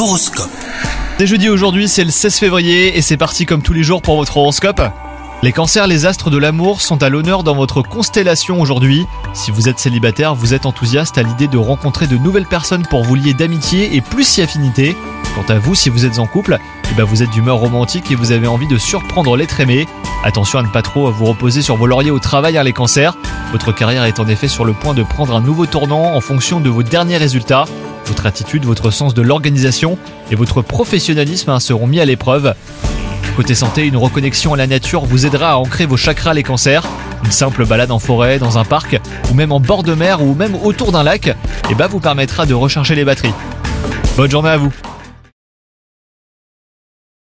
L'horoscope. C'est jeudi aujourd'hui, c'est le 16 février et c'est parti comme tous les jours pour votre horoscope. Les cancers, les astres de l'amour sont à l'honneur dans votre constellation aujourd'hui. Si vous êtes célibataire, vous êtes enthousiaste à l'idée de rencontrer de nouvelles personnes pour vous lier d'amitié et plus si affinité. Quant à vous, si vous êtes en couple, eh ben vous êtes d'humeur romantique et vous avez envie de surprendre l'être aimé. Attention à ne pas trop vous reposer sur vos lauriers au travail, hein, les cancers. Votre carrière est en effet sur le point de prendre un nouveau tournant en fonction de vos derniers résultats. Votre attitude, votre sens de l'organisation et votre professionnalisme hein, seront mis à l'épreuve. Côté santé, une reconnexion à la nature vous aidera à ancrer vos chakras les cancers. Une simple balade en forêt, dans un parc, ou même en bord de mer, ou même autour d'un lac, eh ben vous permettra de recharger les batteries. Bonne journée à vous